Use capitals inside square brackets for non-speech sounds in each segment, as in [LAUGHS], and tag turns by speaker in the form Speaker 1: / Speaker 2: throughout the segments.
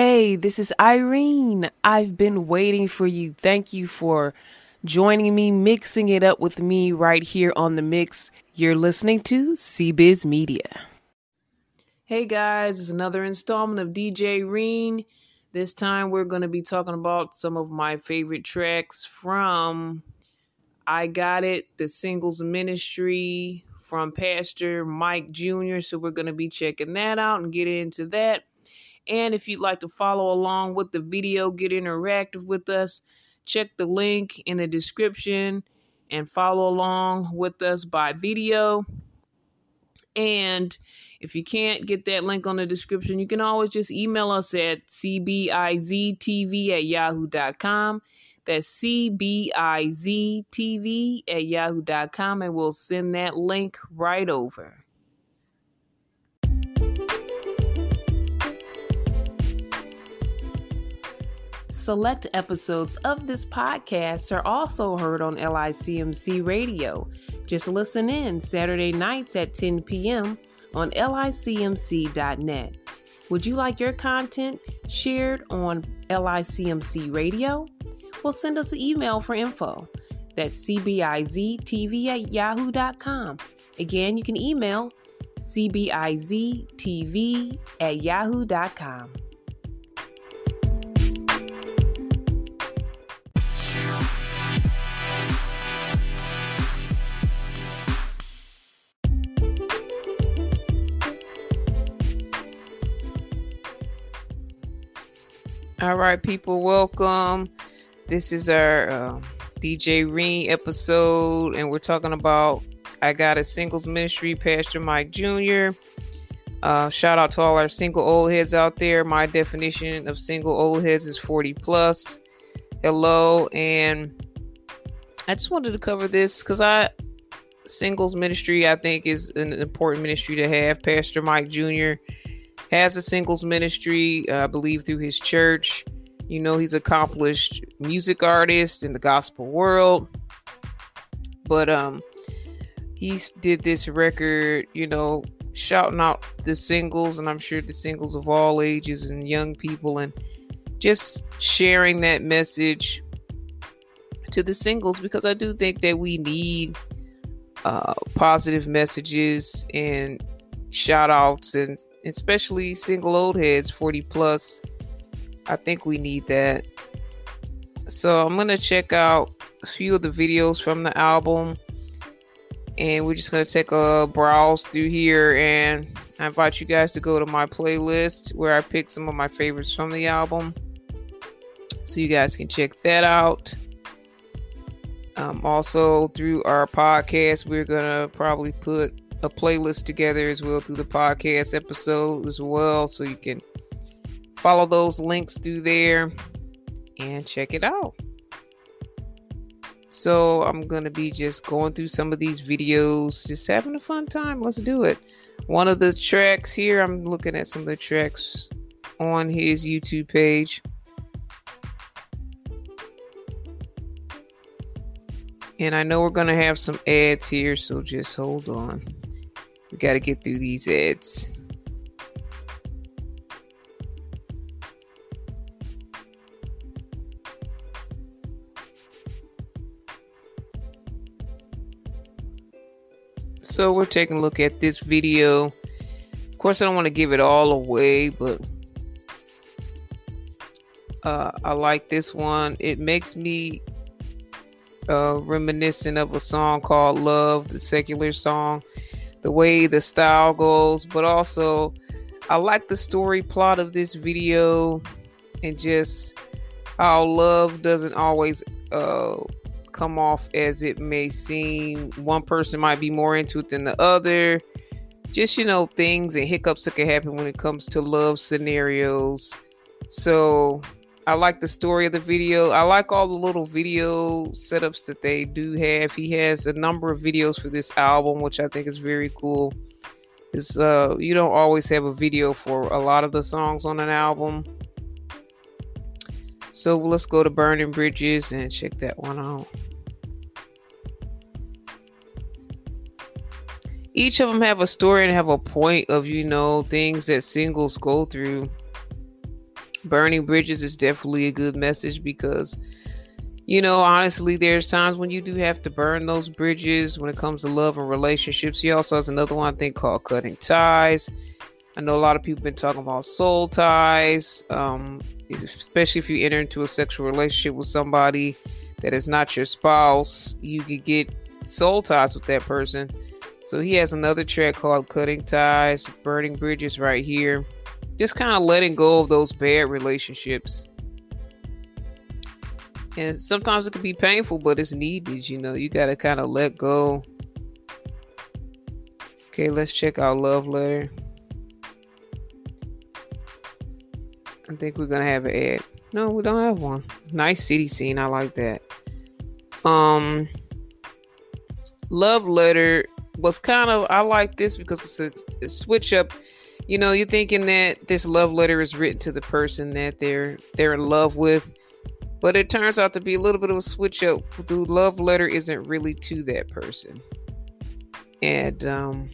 Speaker 1: Hey, this is Irene. I've been waiting for you. Thank you for joining me, mixing it up with me right here on the mix. You're listening to CBiz Media. Hey guys, it's another installment of DJ Reen. This time we're going to be talking about some of my favorite tracks from I Got It, the singles ministry from Pastor Mike Jr. So we're going to be checking that out and get into that. And if you'd like to follow along with the video, get interactive with us, check the link in the description and follow along with us by video. And if you can't get that link on the description, you can always just email us at cbiztv at yahoo.com. That's cbiztv at yahoo.com, and we'll send that link right over. Select episodes of this podcast are also heard on LICMC Radio. Just listen in Saturday nights at 10 p.m. on licmc.net. Would you like your content shared on LICMC Radio? Well, send us an email for info. That's cbiztv at yahoo.com. Again, you can email cbiztv at yahoo.com. All right, people, welcome. This is our uh, um, DJ Reen episode, and we're talking about I Got a Singles Ministry, Pastor Mike Jr. Uh, shout out to all our single old heads out there. My definition of single old heads is 40 plus. Hello, and I just wanted to cover this because I singles ministry I think is an important ministry to have. Pastor Mike Jr has a singles ministry, uh, I believe, through his church. You know, he's accomplished music artist in the gospel world. But um he did this record, you know, shouting out the singles, and I'm sure the singles of all ages and young people, and just sharing that message to the singles because I do think that we need uh, positive messages and shout outs and especially single old heads 40 plus. I think we need that. So i'm gonna check out a few of the videos from the album. And we're just gonna take a browse through here. And i invite you guys to go to my playlist where i pick some of my favorites from the album. So you guys can check that out. Um, also through our podcast we're gonna probably put a playlist together as well through the podcast episode as well. So you can follow those links through there and check it out. So I'm going to be just going through some of these videos, just having a fun time. Let's do it. One of the tracks here, I'm looking at some of the tracks on his YouTube page. And I know we're going to have some ads here, so just hold on. We got to get through these ads. So we're taking a look at this video. Of course, I don't want to give it all away, but uh, I like this one. It makes me uh, reminiscent of a song called Love, the secular song the way the style goes, but also I like the story plot of this video and just how love doesn't always uh, come off as it may seem. One person might be more into it than the other. Just, you know, things and hiccups that can happen when it comes to love scenarios. So I like the story of the video. I like all the little video setups that they do have. He has a number of videos for this album, which I think is very cool. Is uh you don't always have a video for a lot of the songs on an album. So let's go to Burning Bridges and check that one out. Each of them have a story and have a point of you know things that singles go through Burning bridges is definitely a good message because you know, honestly, there's times when you do have to burn those bridges when it comes to love and relationships. He also has another one I think called cutting ties. I know a lot of people been talking about soul ties, um, especially if you enter into a sexual relationship with somebody that is not your spouse. You could get soul ties with that person. So he has another track called Cutting Ties, Burning Bridges right here. Just kind of letting go of those bad relationships and sometimes it can be painful, but it's needed. You know, you got to kind of let go. Okay, let's check out love letter. I think we're gonna have an ad. No, we don't have one. Nice city scene. I like that. Um, love letter was kind of I like this because it's a, a switch up. You know, you're thinking that this love letter is written to the person that they're they're in love with, but it turns out to be a little bit of a switch up. The love letter isn't really to that person. And um,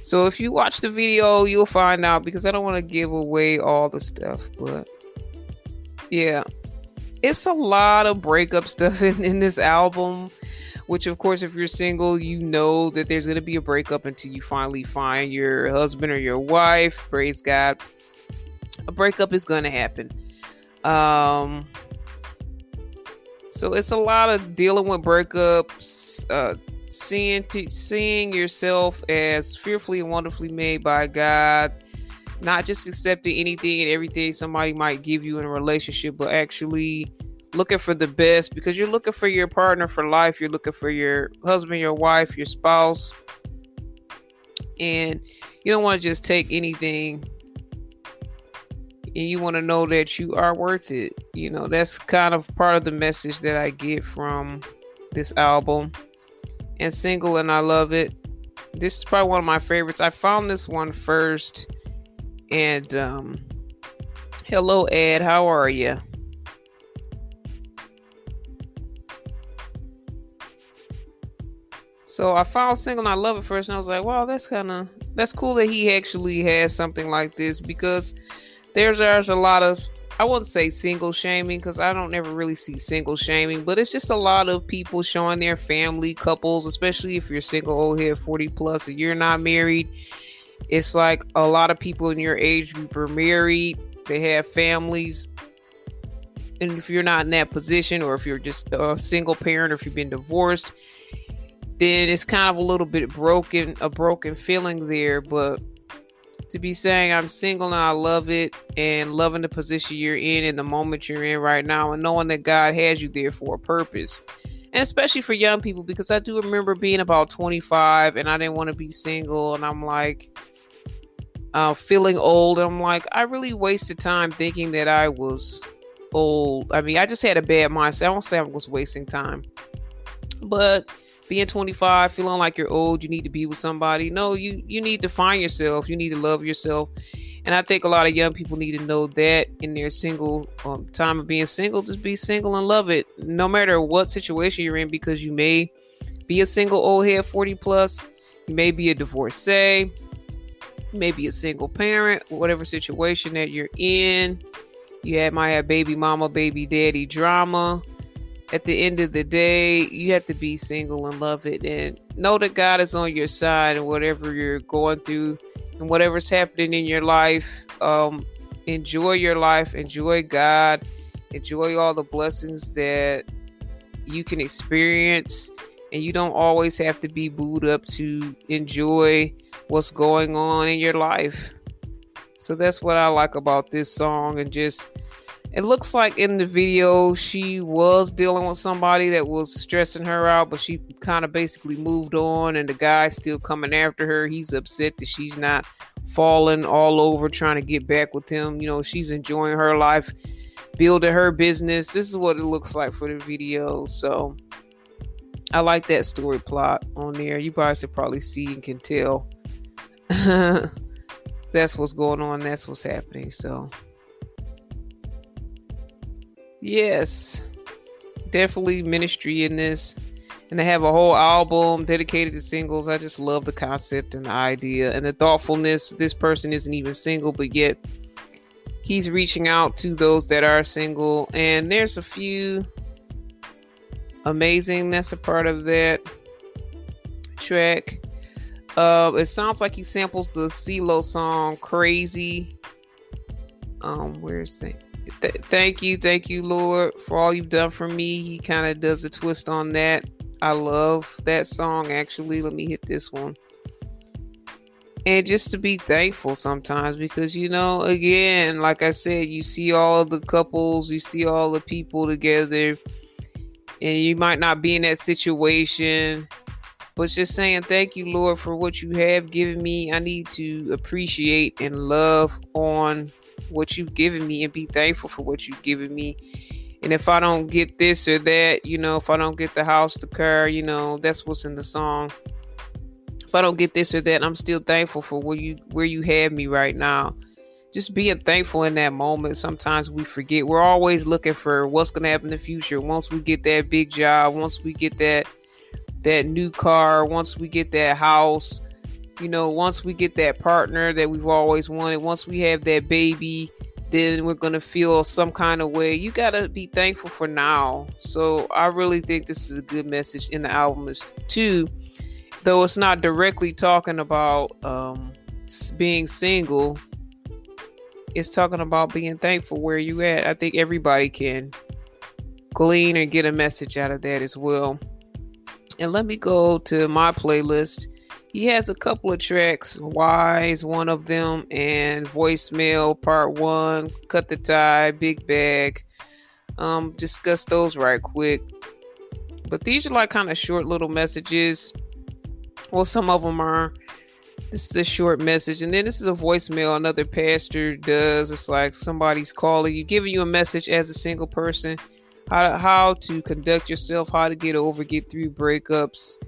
Speaker 1: so if you watch the video, you'll find out because I don't want to give away all the stuff. But yeah, it's a lot of breakup stuff [LAUGHS] in, in this album. Which, of course, if you're single, you know that there's going to be a breakup until you finally find your husband or your wife. Praise God. A breakup is going to happen um, so it's a lot of dealing with breakups, uh, seeing t- seeing yourself as fearfully and wonderfully made by God, not just accepting anything and everything somebody might give you in a relationship, but actually looking for the best because you're looking for your partner for life. You're looking for your husband, your wife, your spouse, and you don't want to just take anything and you want to know that you are worth it. You know, that's kind of part of the message that I get from this album. And single, and I love it. This is probably one of my favorites. I found this one first. And um hello Ed, how are you? So I found single and I love it first and I was like, wow, that's kind of that's cool that he actually has something like this because there's there's a lot of I wouldn't say single shaming because I don't ever really see single shaming, but it's just a lot of people showing their family couples, especially if you're single oh, old head 40 plus and you're not married. It's like a lot of people in your age group are married, they have families. And if you're not in that position, or if you're just a single parent, or if you've been divorced, then it's kind of a little bit broken, a broken feeling there. But to be saying I'm single and I love it and loving the position you're in and the moment you're in right now and knowing that God has you there for a purpose. And especially for young people because I do remember being about 25 and I didn't want to be single and I'm like uh, feeling old. I'm like I really wasted time thinking that I was old. I mean, I just had a bad mindset. I don't say I was wasting time. But being 25 feeling like you're old you need to be with somebody. No you you need to find yourself. You need to love yourself. And i think a lot of young people need to know that in their single um, time of being single just be single and love it. No matter what situation you're in because you may be a single old head 40 plus you may be a divorcee maybe a single parent whatever situation that you're in. You have, might have baby mama baby daddy drama at the end of the day, you have to be single and love it and know that God is on your side and whatever you're going through and whatever's happening in your life. Um, enjoy your life, enjoy God, enjoy all the blessings that you can experience. And you don't always have to be booed up to enjoy what's going on in your life. So that's what I like about this song and just it looks like in the video she was dealing with somebody that was stressing her out, but she kind of basically moved on, and the guy's still coming after her. He's upset that she's not falling all over trying to get back with him. You know, she's enjoying her life, building her business. This is what it looks like for the video. So I like that story plot on there. You guys should probably see and can tell. [LAUGHS] that's what's going on. That's what's happening. So. Yes, definitely ministry in this. And they have a whole album dedicated to singles. I just love the concept and the idea and the thoughtfulness. This person isn't even single, but yet he's reaching out to those that are single, and there's a few amazing that's a part of that track. Uh, it sounds like he samples the CeeLo song "Crazy." Um, where's that? Th- thank you, thank you, Lord, for all you've done for me. He kind of does a twist on that. I love that song. Actually, let me hit this one. And just to be thankful sometimes because, you know, again, like I said, you see all the couples, you see all the people together, and you might not be in that situation but just saying thank you lord for what you have given me. I need to appreciate and love on what you've given me and be thankful for what you've given me. And if i don't get this or that you know if i don't get the house the car you know that's what's in the song. If i don't get this or that i'm still thankful for where you where you have me right now. Just being thankful in that moment. Sometimes we forget. We're always looking for what's going to happen in the future. Once we get that big job once we get that that new car, once we get that house, you know, once we get that partner that we've always wanted, once we have that baby, then we're going to feel some kind of way. You got to be thankful for now. So I really think this is a good message in the album is too, though it's not directly talking about um, being single. It's talking about being thankful where you at. I think everybody can glean and get a message out of that as well. And let me go to my playlist. He has a couple of tracks. Wise, one of them, and voicemail part one. Cut the tie, big bag. Um, discuss those right quick. But these are like kind of short little messages. Well, some of them are. This is a short message, and then this is a voicemail another pastor does. It's like somebody's calling you, giving you a message as a single person how how to conduct yourself, how to get over, get through breakups.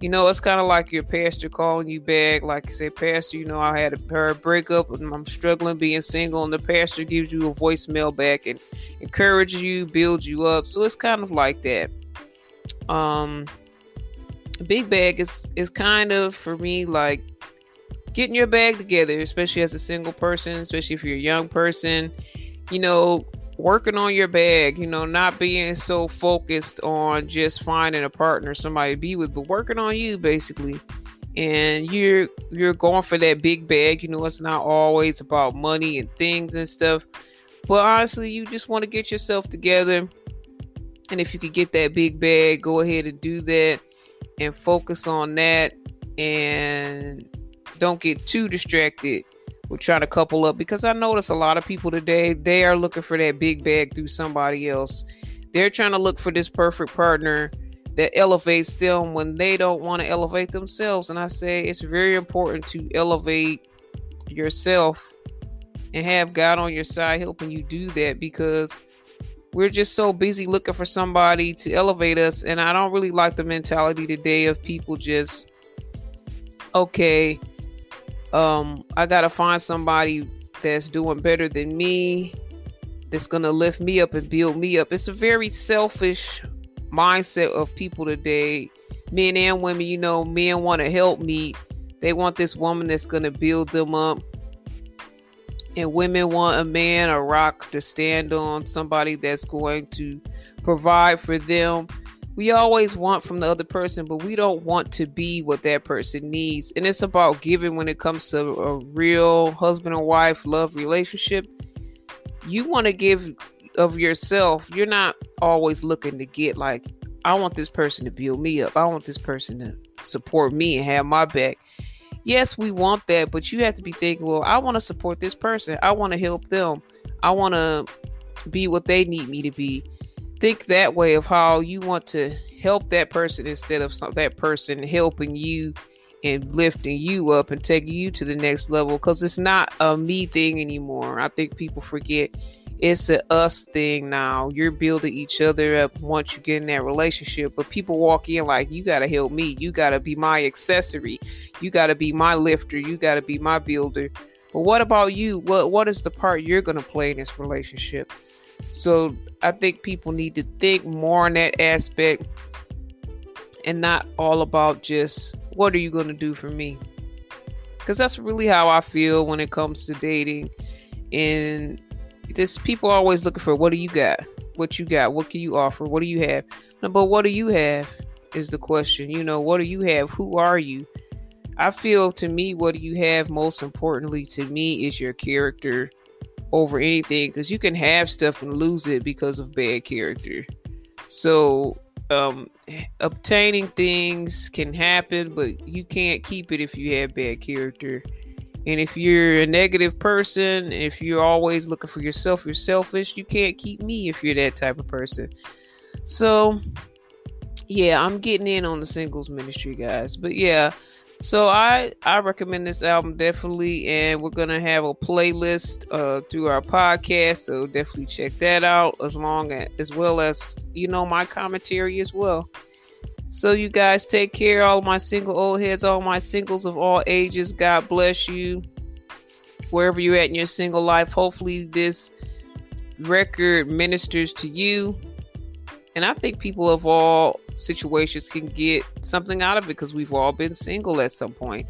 Speaker 1: You know, it's kind of like your pastor calling you back, like I said, Pastor, you know, I had a, a breakup and I'm struggling being single, and the pastor gives you a voicemail back and encourages you, builds you up. So it's kind of like that. Um, big bag is is kind of for me like getting your bag together, especially as a single person, especially if you're a young person. You know, working on your bag, you know, not being so focused on just finding a partner, somebody to be with, but working on you basically. And you're you're going for that big bag, you know, it's not always about money and things and stuff. But honestly, you just want to get yourself together. And if you could get that big bag, go ahead and do that and focus on that and don't get too distracted we're trying to couple up because I notice a lot of people today they are looking for that big bag through somebody else. They're trying to look for this perfect partner that elevates them when they don't want to elevate themselves. And I say it's very important to elevate yourself and have God on your side helping you do that because we're just so busy looking for somebody to elevate us. And I don't really like the mentality today of people just, okay, um, I gotta find somebody that's doing better than me, that's gonna lift me up and build me up. It's a very selfish mindset of people today, men and women. You know, men want to help me. They want this woman that's gonna build them up. And women want a man, a rock to stand on, somebody that's going to provide for them we always want from the other person, but we don't want to be what that person needs. And it's about giving when it comes to a real husband and wife love relationship. You want to give of yourself. You're not always looking to get like, I want this person to build me up. I want this person to support me and have my back. Yes, we want that, but you have to be thinking, well, I want to support this person. I want to help them. I want to be what they need me to be think that way of how you want to help that person instead of some, that person helping you and lifting you up and taking you to the next level because it's not a me thing anymore. I think people forget it's a us thing now. You're building each other up once you get in that relationship, but people walk in like, you got to help me. You got to be my accessory. You got to be my lifter. You got to be my builder. But what about you? What what is the part you're going to play in this relationship? So I think people need to think more on that aspect and not all about just what are you going to do for me? Because that's really how I feel when it comes to dating. And this people are always looking for what do you got? What you got? What can you offer? What do you have? No, but what do you have is the question. You know, what do you have? Who are you? I feel to me, what do you have most importantly to me is your character over anything because you can have stuff and lose it because of bad character. So, um, obtaining things can happen, but you can't keep it if you have bad character. And if you're a negative person, if you're always looking for yourself, you're selfish, you can't keep me if you're that type of person. So, yeah, I'm getting in on the singles ministry, guys. But yeah, so I I recommend this album definitely, and we're gonna have a playlist uh, through our podcast. So definitely check that out, as long as, as well as you know my commentary as well. So you guys take care, all my single old heads, all my singles of all ages. God bless you. Wherever you're at in your single life, hopefully this record ministers to you. And I think people of all situations can get something out of it because we've all been single at some point.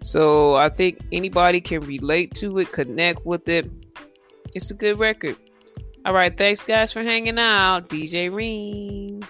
Speaker 1: So I think anybody can relate to it, connect with it. It's a good record. All right, thanks guys for hanging out. DJ Reen.